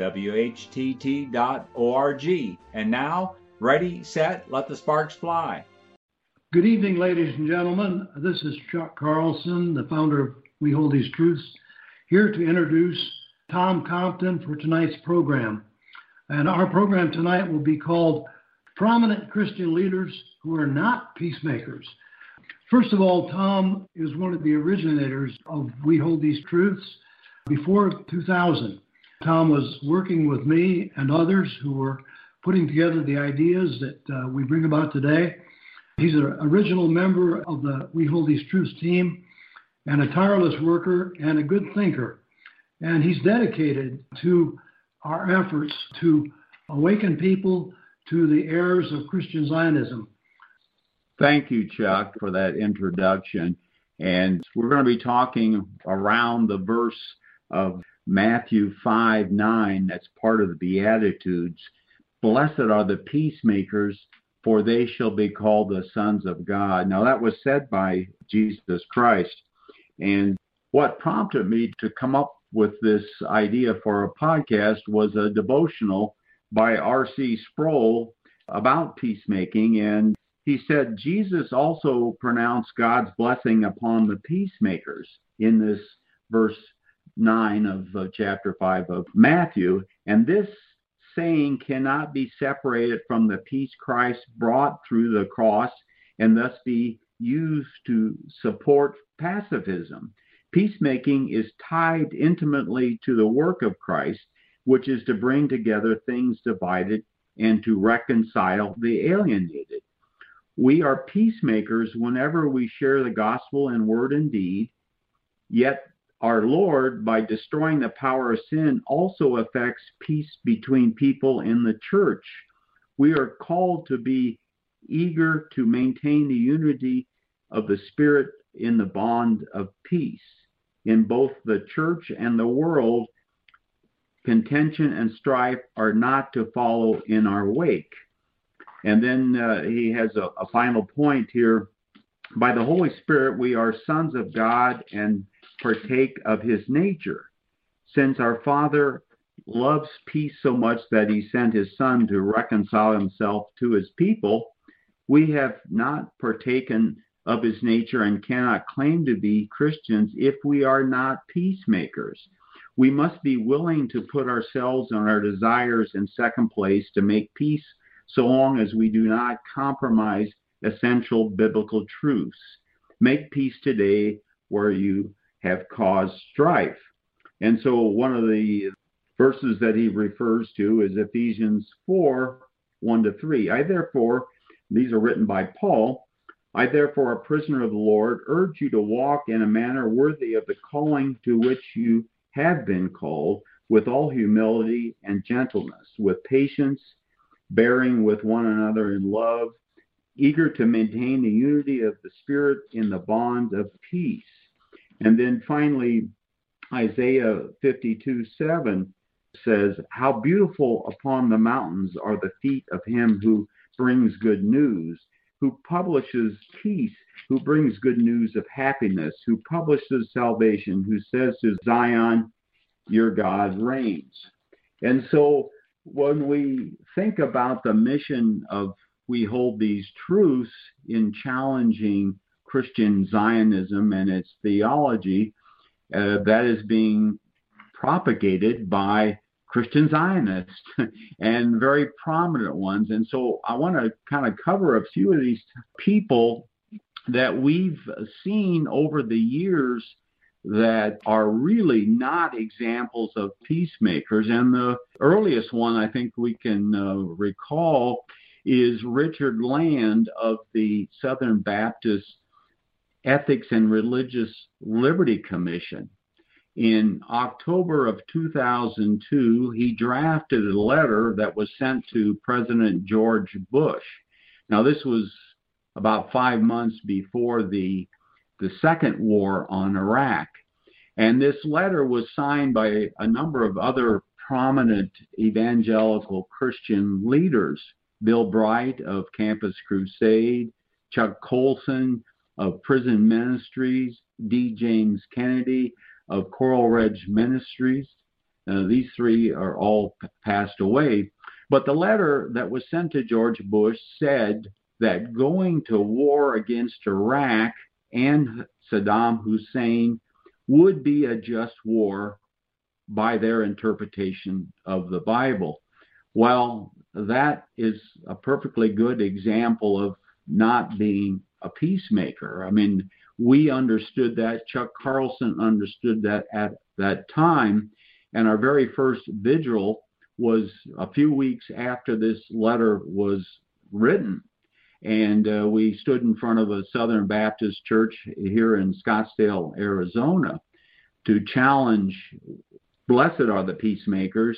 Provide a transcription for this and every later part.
WHTT.org. And now, Ready, set, let the sparks fly. Good evening, ladies and gentlemen. This is Chuck Carlson, the founder of We Hold These Truths, here to introduce Tom Compton for tonight's program. And our program tonight will be called Prominent Christian Leaders Who Are Not Peacemakers. First of all, Tom is one of the originators of We Hold These Truths before 2000. Tom was working with me and others who were putting together the ideas that uh, we bring about today. He's an original member of the We Hold These Truths team and a tireless worker and a good thinker. And he's dedicated to our efforts to awaken people to the errors of Christian Zionism. Thank you, Chuck, for that introduction. And we're going to be talking around the verse of Matthew 5 9, that's part of the Beatitudes. Blessed are the peacemakers, for they shall be called the sons of God. Now, that was said by Jesus Christ. And what prompted me to come up with this idea for a podcast was a devotional by R.C. Sproul about peacemaking. And he said Jesus also pronounced God's blessing upon the peacemakers in this verse 9 of uh, chapter 5 of Matthew. And this saying cannot be separated from the peace Christ brought through the cross and thus be used to support pacifism. Peacemaking is tied intimately to the work of Christ, which is to bring together things divided and to reconcile the alienated. We are peacemakers whenever we share the gospel in word and deed, yet our Lord, by destroying the power of sin, also affects peace between people in the church. We are called to be eager to maintain the unity of the Spirit in the bond of peace. In both the church and the world, contention and strife are not to follow in our wake. And then uh, he has a, a final point here. By the Holy Spirit, we are sons of God and partake of his nature. Since our Father loves peace so much that he sent his Son to reconcile himself to his people, we have not partaken of his nature and cannot claim to be Christians if we are not peacemakers. We must be willing to put ourselves and our desires in second place to make peace so long as we do not compromise essential biblical truths. Make peace today where you have caused strife. And so one of the verses that he refers to is Ephesians 4 1 to 3. I therefore, these are written by Paul, I therefore, a prisoner of the Lord, urge you to walk in a manner worthy of the calling to which you have been called, with all humility and gentleness, with patience, bearing with one another in love, eager to maintain the unity of the Spirit in the bond of peace. And then finally, Isaiah 52 7 says, How beautiful upon the mountains are the feet of him who brings good news, who publishes peace, who brings good news of happiness, who publishes salvation, who says to Zion, Your God reigns. And so when we think about the mission of we hold these truths in challenging Christian Zionism and its theology uh, that is being propagated by Christian Zionists and very prominent ones. And so I want to kind of cover a few of these people that we've seen over the years that are really not examples of peacemakers. And the earliest one I think we can uh, recall is Richard Land of the Southern Baptist Ethics and Religious Liberty Commission. In October of 2002, he drafted a letter that was sent to President George Bush. Now, this was about five months before the, the second war on Iraq. And this letter was signed by a number of other prominent evangelical Christian leaders Bill Bright of Campus Crusade, Chuck Colson of Prison Ministries, D. James Kennedy of Coral Ridge Ministries. Uh, these three are all passed away. But the letter that was sent to George Bush said that going to war against Iraq and Saddam Hussein would be a just war by their interpretation of the Bible. Well, that is a perfectly good example of not being a peacemaker. I mean, we understood that. Chuck Carlson understood that at that time. And our very first vigil was a few weeks after this letter was written. And uh, we stood in front of a Southern Baptist church here in Scottsdale, Arizona, to challenge Blessed are the peacemakers,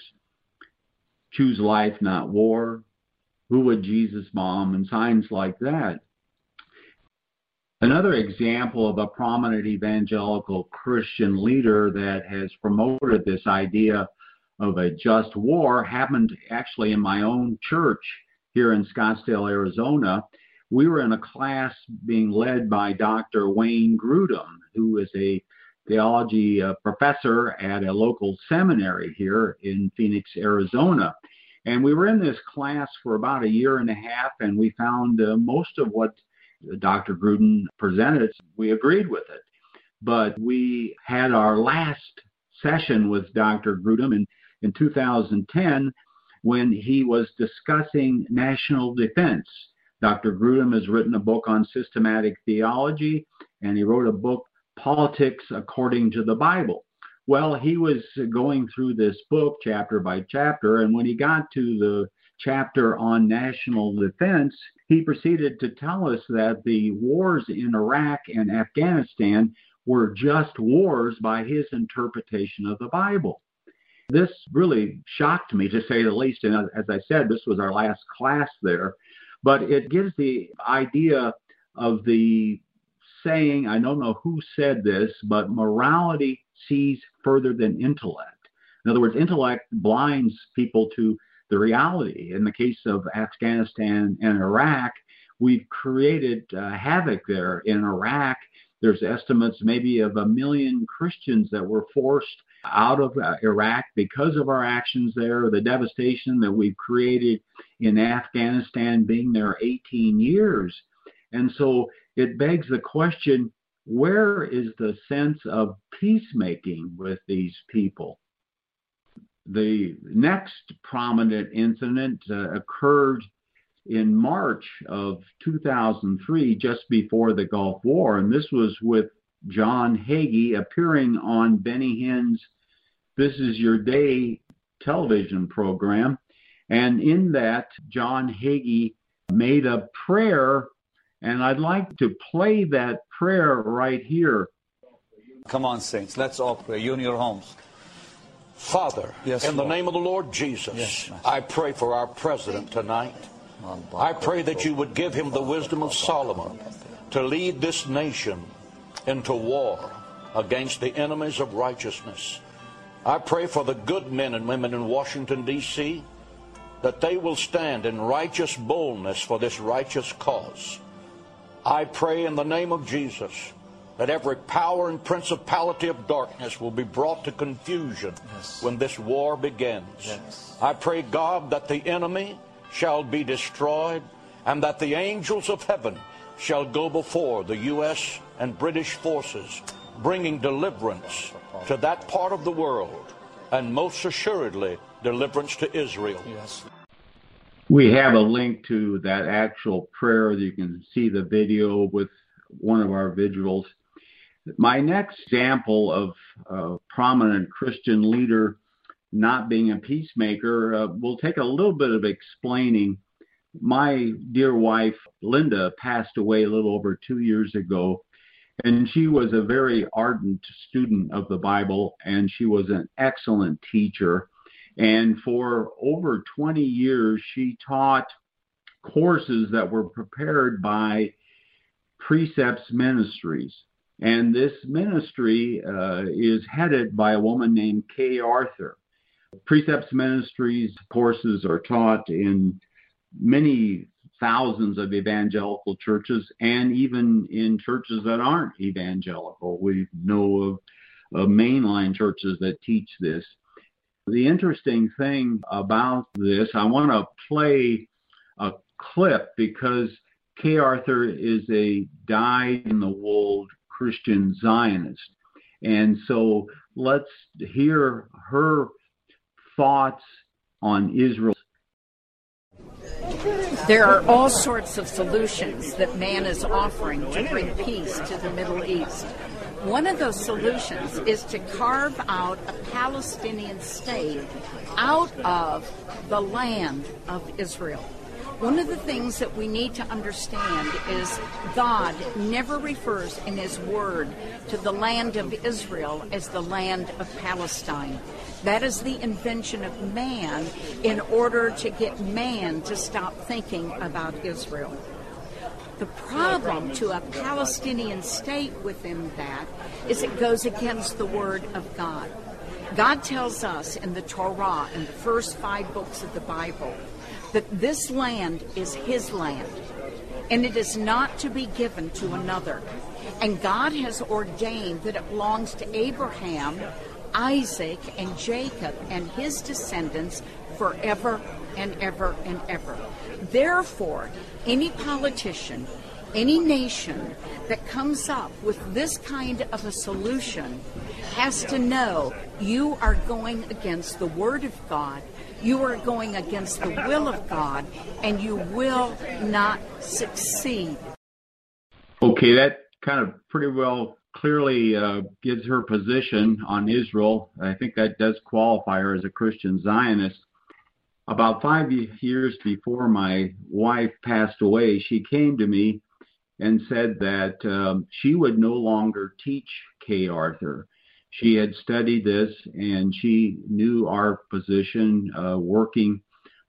choose life, not war, who would Jesus bomb, and signs like that. Another example of a prominent evangelical Christian leader that has promoted this idea of a just war happened actually in my own church here in Scottsdale, Arizona. We were in a class being led by Dr. Wayne Grudem, who is a theology uh, professor at a local seminary here in Phoenix, Arizona. And we were in this class for about a year and a half, and we found uh, most of what Dr. Grudem presented, it, we agreed with it. But we had our last session with Dr. Grudem in, in 2010 when he was discussing national defense. Dr. Grudem has written a book on systematic theology, and he wrote a book, Politics According to the Bible. Well, he was going through this book chapter by chapter, and when he got to the chapter on national defense, he proceeded to tell us that the wars in Iraq and Afghanistan were just wars by his interpretation of the Bible. This really shocked me, to say the least. And as I said, this was our last class there. But it gives the idea of the saying, I don't know who said this, but morality sees further than intellect. In other words, intellect blinds people to the reality. In the case of Afghanistan and Iraq, we've created uh, havoc there. In Iraq, there's estimates maybe of a million Christians that were forced out of uh, Iraq because of our actions there, the devastation that we've created in Afghanistan being there 18 years. And so it begs the question where is the sense of peacemaking with these people? The next prominent incident uh, occurred in March of 2003, just before the Gulf War, and this was with John Hagee appearing on Benny Hinn's This Is Your Day television program. And in that, John Hagee made a prayer and I'd like to play that prayer right here. Come on, saints. Let's all pray. You in your homes. Father, yes, in Lord. the name of the Lord Jesus, yes, I pray for our president tonight. I pray that you would give him the wisdom of Solomon to lead this nation into war against the enemies of righteousness. I pray for the good men and women in Washington, D.C., that they will stand in righteous boldness for this righteous cause. I pray in the name of Jesus that every power and principality of darkness will be brought to confusion yes. when this war begins. Yes. I pray, God, that the enemy shall be destroyed and that the angels of heaven shall go before the U.S. and British forces, bringing deliverance to that part of the world and most assuredly deliverance to Israel. Yes. We have a link to that actual prayer. You can see the video with one of our vigils. My next example of a prominent Christian leader not being a peacemaker uh, will take a little bit of explaining. My dear wife, Linda, passed away a little over two years ago. And she was a very ardent student of the Bible, and she was an excellent teacher. And for over 20 years, she taught courses that were prepared by Precepts Ministries. And this ministry uh, is headed by a woman named Kay Arthur. Precepts Ministries courses are taught in many thousands of evangelical churches and even in churches that aren't evangelical. We know of, of mainline churches that teach this. The interesting thing about this, I want to play a clip because Kay Arthur is a dyed in the wool Christian Zionist. And so let's hear her thoughts on Israel. There are all sorts of solutions that man is offering to bring peace to the Middle East. One of those solutions is to carve out a Palestinian state out of the land of Israel. One of the things that we need to understand is God never refers in His Word to the land of Israel as the land of Palestine. That is the invention of man in order to get man to stop thinking about Israel. The problem to a Palestinian state within that is it goes against the Word of God. God tells us in the Torah, in the first five books of the Bible, that this land is his land and it is not to be given to another. And God has ordained that it belongs to Abraham, Isaac, and Jacob and his descendants forever and ever and ever. Therefore, any politician, any nation that comes up with this kind of a solution has to know you are going against the Word of God you are going against the will of God and you will not succeed. Okay, that kind of pretty well clearly uh, gives her position on Israel. I think that does qualify her as a Christian Zionist. About five years before my wife passed away, she came to me and said that um, she would no longer teach Kay Arthur she had studied this and she knew our position uh, working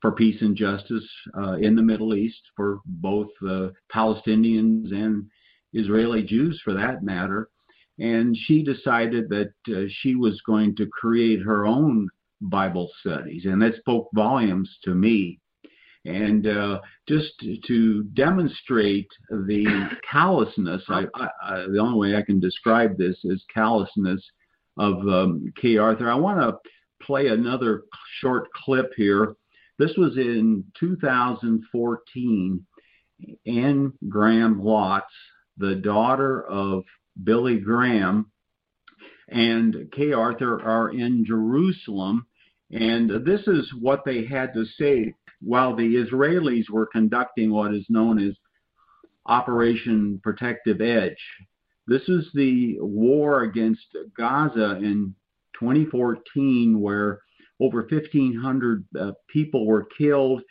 for peace and justice uh, in the Middle East for both uh, Palestinians and Israeli Jews for that matter. And she decided that uh, she was going to create her own Bible studies, and that spoke volumes to me. And uh, just to demonstrate the callousness, I, I, the only way I can describe this is callousness of um, Kay Arthur. I want to play another short clip here. This was in 2014. Anne Graham Lotz, the daughter of Billy Graham, and Kay Arthur are in Jerusalem. And this is what they had to say while the Israelis were conducting what is known as Operation Protective Edge. This is the war against Gaza in 2014, where over 1,500 uh, people were killed.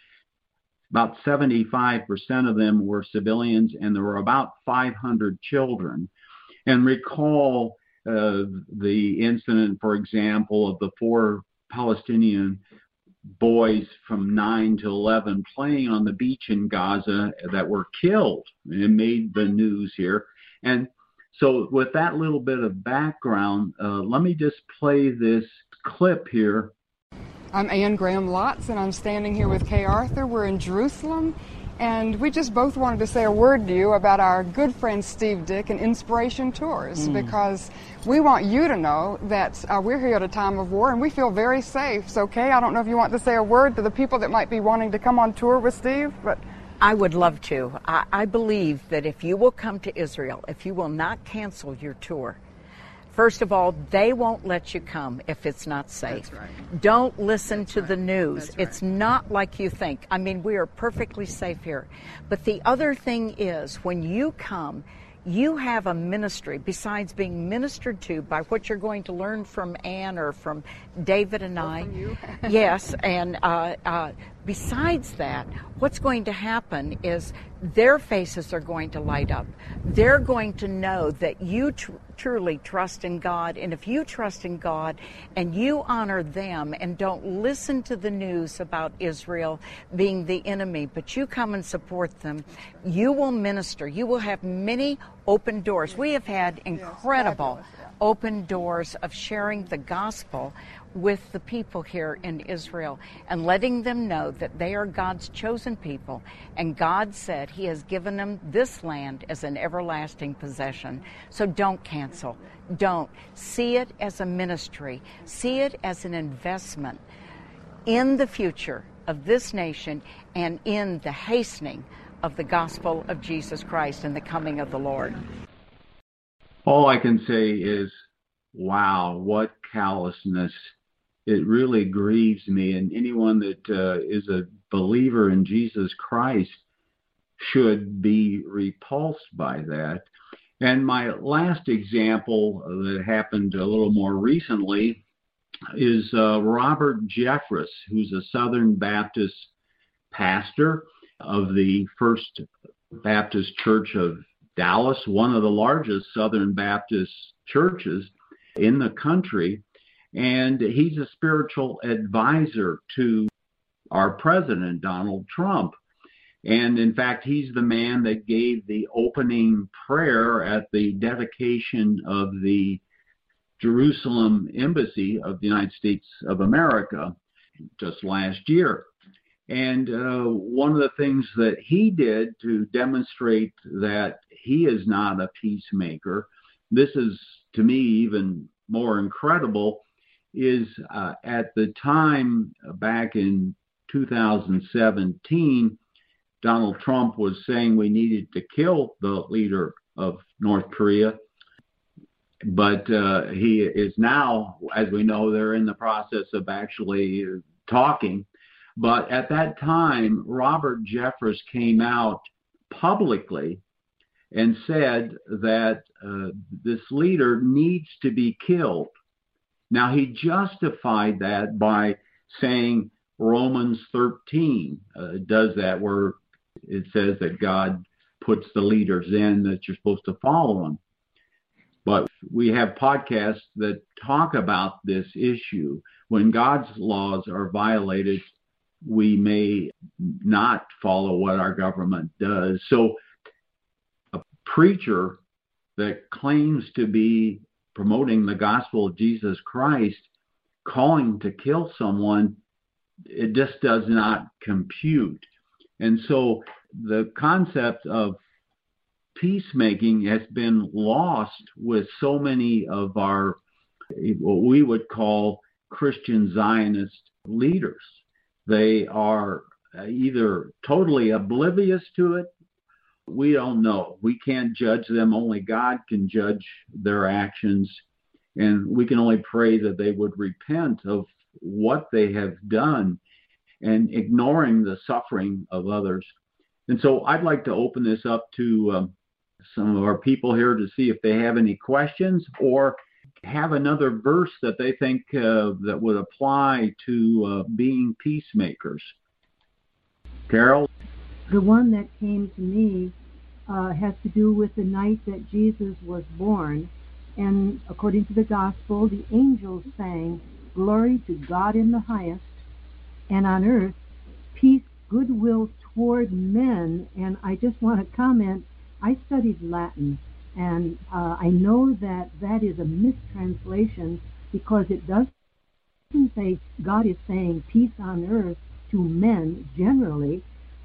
About 75% of them were civilians, and there were about 500 children. And recall uh, the incident, for example, of the four Palestinian boys from 9 to 11 playing on the beach in Gaza that were killed. and made the news here. And so, with that little bit of background, uh, let me just play this clip here. I'm Anne Graham Lotz, and I'm standing here with Kay Arthur. We're in Jerusalem, and we just both wanted to say a word to you about our good friend Steve Dick and Inspiration Tours mm. because we want you to know that uh, we're here at a time of war and we feel very safe. So, Kay, I don't know if you want to say a word to the people that might be wanting to come on tour with Steve, but. I would love to. I, I, believe that if you will come to Israel, if you will not cancel your tour, first of all, they won't let you come if it's not safe. Right. Don't listen That's to right. the news. Right. It's not like you think. I mean, we are perfectly safe here. But the other thing is, when you come, you have a ministry besides being ministered to by what you're going to learn from Anne or from David and I. Yes, and uh, uh, Besides that, what's going to happen is their faces are going to light up. They're going to know that you tr- truly trust in God. And if you trust in God and you honor them and don't listen to the news about Israel being the enemy, but you come and support them, you will minister. You will have many open doors. We have had incredible open doors of sharing the gospel with the people here in Israel and letting them know that they are God's chosen people. And God said He has given them this land as an everlasting possession. So don't cancel. Don't. See it as a ministry, see it as an investment in the future of this nation and in the hastening of the gospel of Jesus Christ and the coming of the Lord. All I can say is, wow, what callousness it really grieves me. And anyone that uh, is a believer in Jesus Christ should be repulsed by that. And my last example that happened a little more recently is uh, Robert Jeffress, who's a Southern Baptist pastor of the First Baptist Church of Dallas, one of the largest Southern Baptist churches in the country and he's a spiritual advisor to our president, Donald Trump. And in fact, he's the man that gave the opening prayer at the dedication of the Jerusalem Embassy of the United States of America just last year. And uh, one of the things that he did to demonstrate that he is not a peacemaker, this is to me even more incredible, is uh, at the time uh, back in 2017, Donald Trump was saying we needed to kill the leader of North Korea. But uh, he is now, as we know, they're in the process of actually talking. But at that time, Robert Jeffress came out publicly and said that uh, this leader needs to be killed now, he justified that by saying Romans 13 uh, does that, where it says that God puts the leaders in that you're supposed to follow them. But we have podcasts that talk about this issue. When God's laws are violated, we may not follow what our government does. So, a preacher that claims to be promoting the gospel of Jesus Christ, calling to kill someone, it just does not compute. And so the concept of peacemaking has been lost with so many of our, what we would call Christian Zionist leaders. They are either totally oblivious to it we don't know. We can't judge them. Only God can judge their actions. And we can only pray that they would repent of what they have done and ignoring the suffering of others. And so I'd like to open this up to um, some of our people here to see if they have any questions or have another verse that they think uh, that would apply to uh, being peacemakers. Carol? The one that came to me uh, has to do with the night that Jesus was born. And according to the gospel, the angels sang, Glory to God in the highest, and on earth, peace, goodwill toward men. And I just want to comment I studied Latin, and uh, I know that that is a mistranslation because it doesn't say God is saying peace on earth to men generally,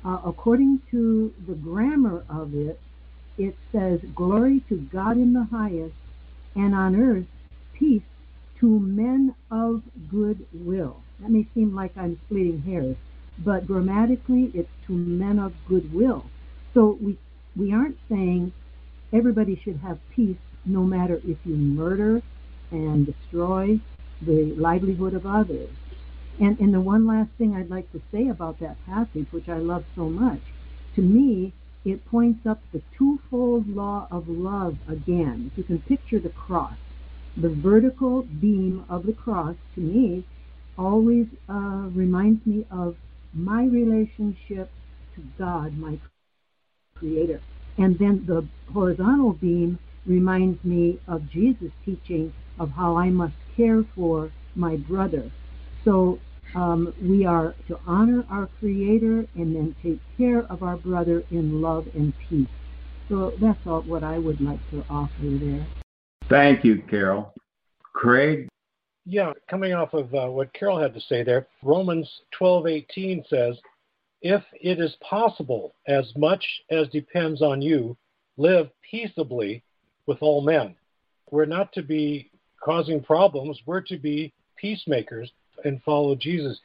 uh, according to the grammar of it, it says, Glory to God in the highest, and on earth peace to men of good will. That may seem like I'm splitting hairs, but grammatically it's to men of good will. So we, we aren't saying everybody should have peace no matter if you murder and destroy the livelihood of others. And, and the one last thing I'd like to say about that passage, which I love so much, to me, it points up the twofold law of love again. If you can picture the cross, the vertical beam of the cross, to me, always uh, reminds me of my relationship to God, my Creator. And then the horizontal beam reminds me of Jesus' teaching of how I must care for my brother. So um, we are to honor our Creator and then take care of our brother in love and peace. So that's all what I would like to offer there. Thank you, Carol. Craig? Yeah, coming off of uh, what Carol had to say there, Romans 12:18 says, "If it is possible, as much as depends on you, live peaceably with all men." We're not to be causing problems. We're to be peacemakers and follow Jesus.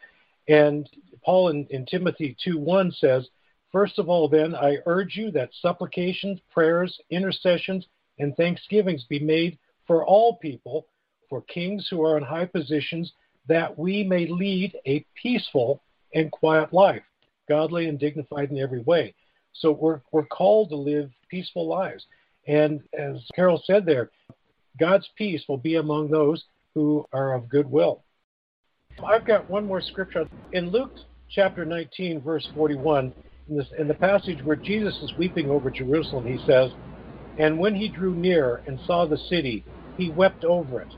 And Paul in, in Timothy 2:1 says, First of all, then, I urge you that supplications, prayers, intercessions, and thanksgivings be made for all people, for kings who are in high positions, that we may lead a peaceful and quiet life, godly and dignified in every way. So we're, we're called to live peaceful lives. And as Carol said there, God's peace will be among those who are of good will. I've got one more scripture. In Luke chapter 19, verse 41, in, this, in the passage where Jesus is weeping over Jerusalem, he says, And when he drew near and saw the city, he wept over it,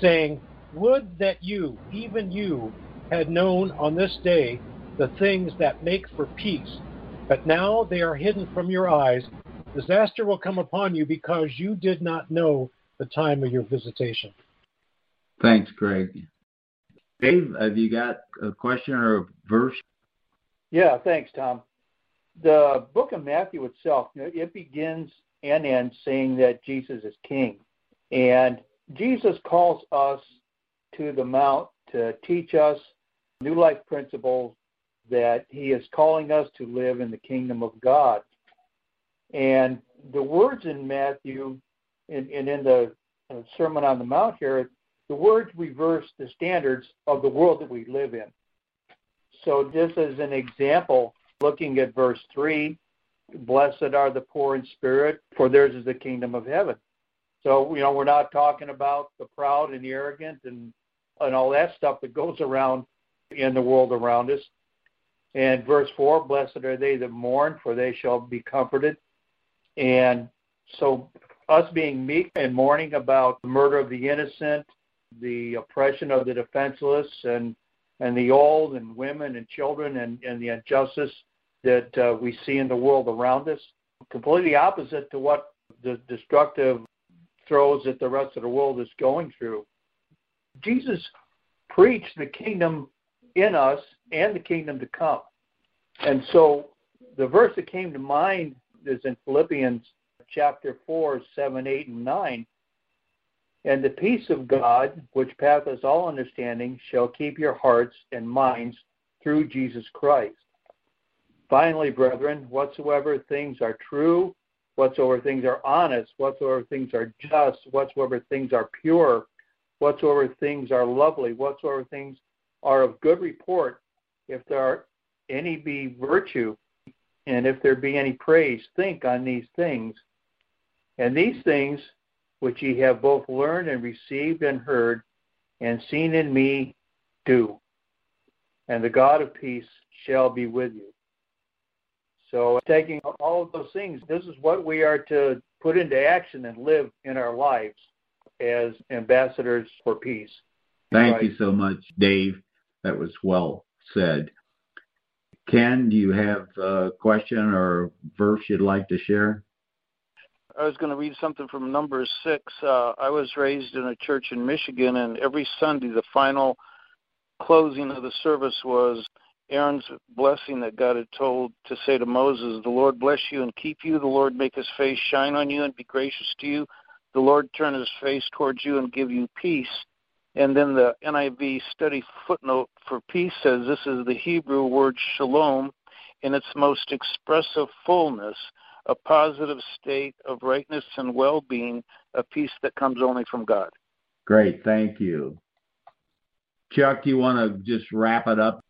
saying, Would that you, even you, had known on this day the things that make for peace, but now they are hidden from your eyes. Disaster will come upon you because you did not know the time of your visitation. Thanks, Greg. Dave, have you got a question or a verse? Yeah, thanks, Tom. The book of Matthew itself, it begins and ends saying that Jesus is king. And Jesus calls us to the mount to teach us new life principles that he is calling us to live in the kingdom of God. And the words in Matthew and, in the Sermon on the Mount here, the words reverse the standards of the world that we live in. So, just as an example, looking at verse 3, blessed are the poor in spirit, for theirs is the kingdom of heaven. So, you know, we're not talking about the proud and the arrogant and, and all that stuff that goes around in the world around us. And verse 4, blessed are they that mourn, for they shall be comforted. And so, us being meek and mourning about the murder of the innocent, the oppression of the defenseless and and the old and women and children and, and the injustice that uh, we see in the world around us. Completely opposite to what the destructive throws that the rest of the world is going through. Jesus preached the kingdom in us and the kingdom to come. And so the verse that came to mind is in Philippians chapter 4, 7, 8, and 9 and the peace of God, which passeth all understanding, shall keep your hearts and minds through Jesus Christ. Finally, brethren, whatsoever things are true, whatsoever things are honest, whatsoever things are just, whatsoever things are pure, whatsoever things are lovely, whatsoever things are of good report, if there are any be virtue, and if there be any praise, think on these things. And these things which ye have both learned and received and heard and seen in me, do. And the God of peace shall be with you. So, taking all of those things, this is what we are to put into action and live in our lives as ambassadors for peace. Thank right. you so much, Dave. That was well said. Ken, do you have a question or a verse you'd like to share? I was going to read something from Numbers 6. Uh, I was raised in a church in Michigan, and every Sunday, the final closing of the service was Aaron's blessing that God had told to say to Moses, The Lord bless you and keep you. The Lord make his face shine on you and be gracious to you. The Lord turn his face towards you and give you peace. And then the NIV study footnote for peace says this is the Hebrew word shalom in its most expressive fullness a positive state of rightness and well being, a peace that comes only from God. Great, thank you. Chuck, do you want to just wrap it up?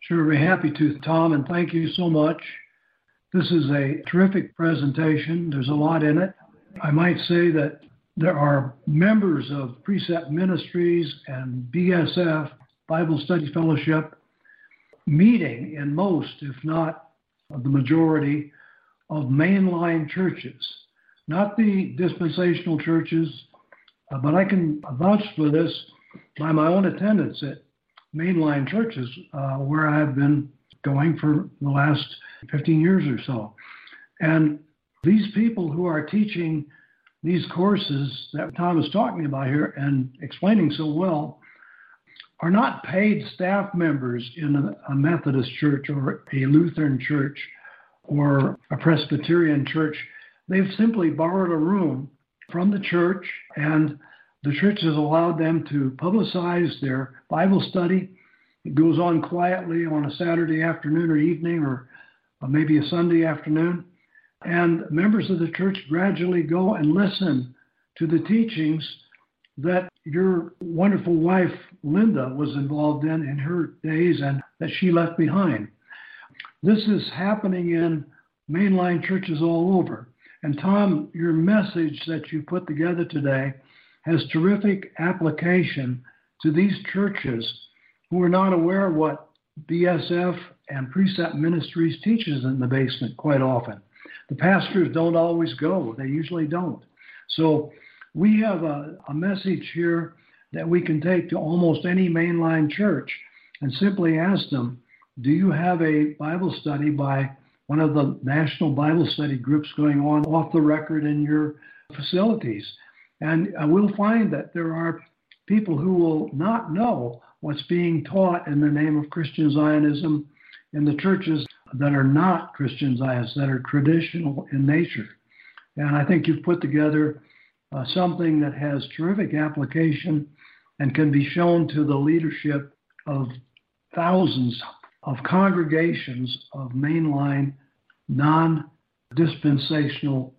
Sure, we're happy to, Tom, and thank you so much. This is a terrific presentation. There's a lot in it. I might say that there are members of Precept Ministries and BSF, Bible Study Fellowship, meeting in most, if not the majority, of mainline churches, not the dispensational churches, uh, but I can vouch for this by my own attendance at mainline churches uh, where I have been going for the last 15 years or so. And these people who are teaching these courses that Tom is talking about here and explaining so well are not paid staff members in a, Methodist church or a Lutheran church or a Presbyterian church. They've simply borrowed a room from the church, and the church has allowed them to publicize their Bible study. It goes on quietly on a Saturday afternoon or evening, or maybe a Sunday afternoon. And members of the church gradually go and listen to the teachings that your wonderful wife, Linda, was involved in in her days and that she left behind. This is happening in mainline churches all over. And Tom, your message that you put together today has terrific application to these churches who are not aware of what BSF and Precept Ministries teaches in the basement quite often. The pastors don't always go, they usually don't. So we have a, a message here that we can take to almost any mainline church and simply ask them, do you have a Bible study by one of the national Bible study groups going on off the record in your facilities? And we'll find that there are people who will not know what's being taught in the name of Christian Zionism in the churches that are not Christian Zionists, that are traditional in nature. And I think you've put together uh, something that has terrific application and can be shown to the leadership of thousands of congregations of mainline non dispensational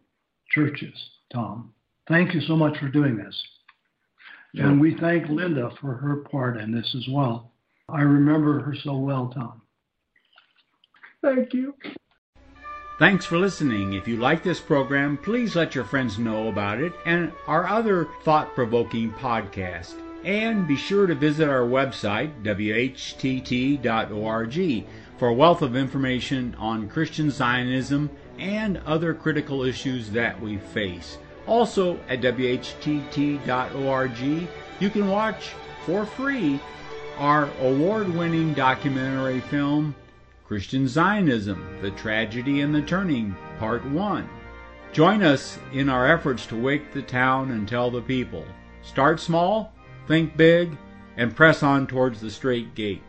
churches, Tom. Thank you so much for doing this. And we thank Linda for her part in this as well. I remember her so well, Tom. Thank you. Thanks for listening. If you like this program, please let your friends know about it and our other thought provoking podcast. And be sure to visit our website, whtt.org, for a wealth of information on Christian Zionism and other critical issues that we face. Also, at WHTT.org, you can watch for free our award winning documentary film, Christian Zionism The Tragedy and the Turning, Part 1. Join us in our efforts to wake the town and tell the people. Start small, think big, and press on towards the straight gate.